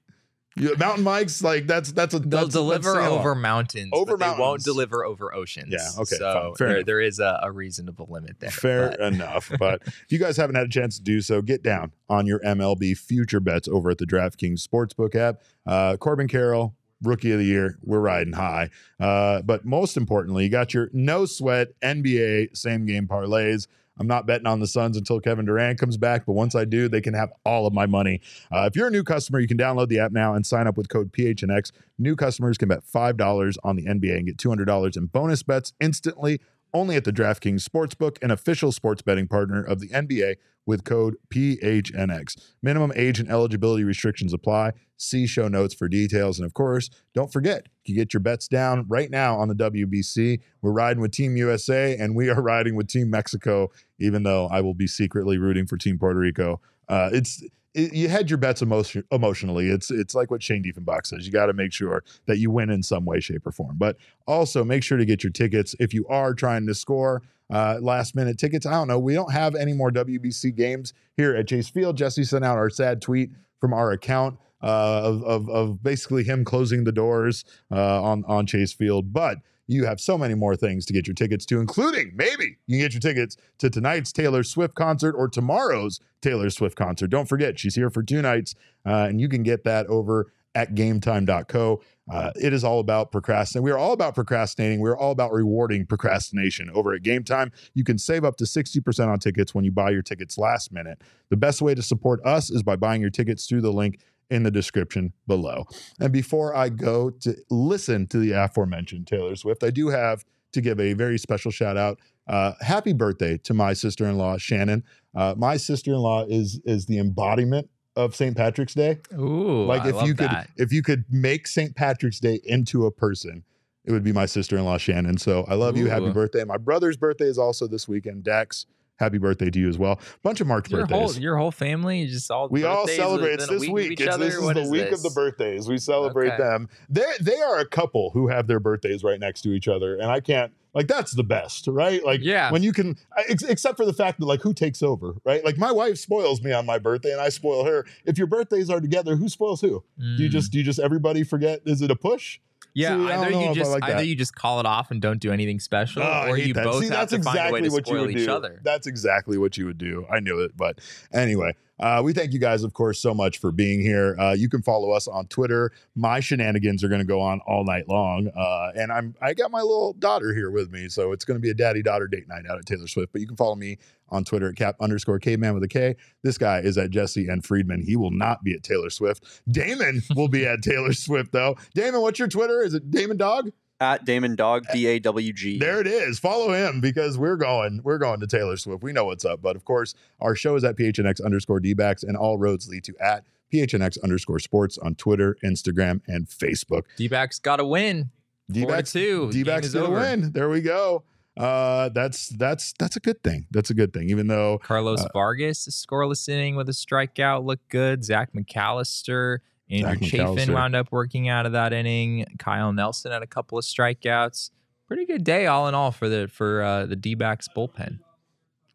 You- mountain bikes, like that's that's a They'll that's, deliver that's over mountains, Over but they won't deliver over oceans. Yeah, okay, So there, there is a, a reasonable limit there. Fair but- enough. [LAUGHS] But if you guys haven't had a chance to do so, get down on your MLB future bets over at the DraftKings Sportsbook app. Uh, Corbin Carroll, rookie of the year. We're riding high. Uh, but most importantly, you got your no sweat NBA same game parlays. I'm not betting on the Suns until Kevin Durant comes back, but once I do, they can have all of my money. Uh, if you're a new customer, you can download the app now and sign up with code PHNX. New customers can bet $5 on the NBA and get $200 in bonus bets instantly only at the DraftKings Sportsbook, an official sports betting partner of the NBA with code PHNX. Minimum age and eligibility restrictions apply. See show notes for details. And of course, don't forget, you get your bets down right now on the WBC. We're riding with Team USA and we are [LAUGHS] riding with Team Mexico, even though I will be secretly rooting for Team Puerto Rico. Uh, it's it, you had your bets emotion, emotionally. It's it's like what Shane Diefenbach says. You got to make sure that you win in some way, shape, or form. But also make sure to get your tickets if you are trying to score uh, last minute tickets. I don't know. We don't have any more WBC games here at Chase Field. Jesse sent out our sad tweet from our account uh, of, of of basically him closing the doors uh, on on Chase Field, but. You have so many more things to get your tickets to, including maybe you can get your tickets to tonight's Taylor Swift concert or tomorrow's Taylor Swift concert. Don't forget, she's here for two nights, uh, and you can get that over at gametime.co. Uh, it is all about procrastinating. We are all about procrastinating. We're all about rewarding procrastination over at Game Time. You can save up to 60% on tickets when you buy your tickets last minute. The best way to support us is by buying your tickets through the link in the description below. And before I go to listen to the aforementioned Taylor Swift, I do have to give a very special shout out. Uh, happy birthday to my sister in law, Shannon. Uh, my sister in law is is the embodiment of St. Patrick's Day Ooh, like if you could that. if you could make St. Patrick's Day into a person, it would be my sister-in-law Shannon. So I love you. Happy birthday. My brother's birthday is also this weekend. Dex, happy birthday to you as well. Bunch of March your whole birthdays. your whole family is just all we all celebrate. It's this of week. It's, this is What the week of the birthdays. We celebrate Okay. them. They they are a couple who have their birthdays right next to each other, and I can't like that's the best, right? Like Yeah. when you can, ex- except for the fact that like who takes over, right? Like my wife spoils me on my birthday, and I spoil her. If your birthdays are together, who spoils who? Do you Mm. just do you just everybody forget? Is it a push? Yeah? See, either you just like either that. you just call it off and don't do anything special, Oh, or you that. both See, have to find a way to spoil each do. other. That's exactly what you would do. I knew it, but anyway, uh, we thank you guys, of course, so much for being here. Uh, you can follow us on Twitter. My shenanigans are going to go on all night long, uh, and I'm I got my little daughter here with me, so it's going to be a daddy daughter date night out at Taylor Swift. But you can follow me on Twitter at cap underscore caveman with a K. This guy is at Jesse and Friedman. He will not be at Taylor Swift. Damon will be at Taylor Swift though. Damon, what's your Twitter? Is it Damon Dog? At Damon Dog, D A W G. There it is. Follow him because we're going. We're going to Taylor Swift. We know what's up. But of course, our show is at PHNX underscore DBacks, and all roads lead to at PHNX underscore sports on Twitter, Instagram, and Facebook. D-backs got to win. Four to D-backs, two. The game is gonna win. There we go. Uh, that's that's that's a good thing. That's a good thing. Even though Carlos Uh, Vargas, a scoreless inning with a strikeout, looked good. Zach McAllister, Andrew Chafin wound up working out of that inning. Kyle Nelson had a couple of strikeouts. Pretty good day, all in all, for the for uh, the D-backs bullpen.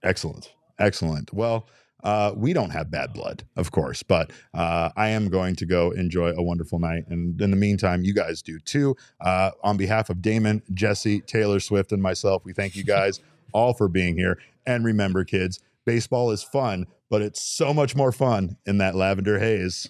Excellent. Excellent. Well, uh, we don't have bad blood, of course, but uh, I am going to go enjoy a wonderful night. And in the meantime, you guys do too. Uh, on behalf of Damon, Jesse, Taylor Swift, and myself, we thank you guys [LAUGHS] all for being here. And remember, kids, baseball is fun, but it's so much more fun in that lavender haze.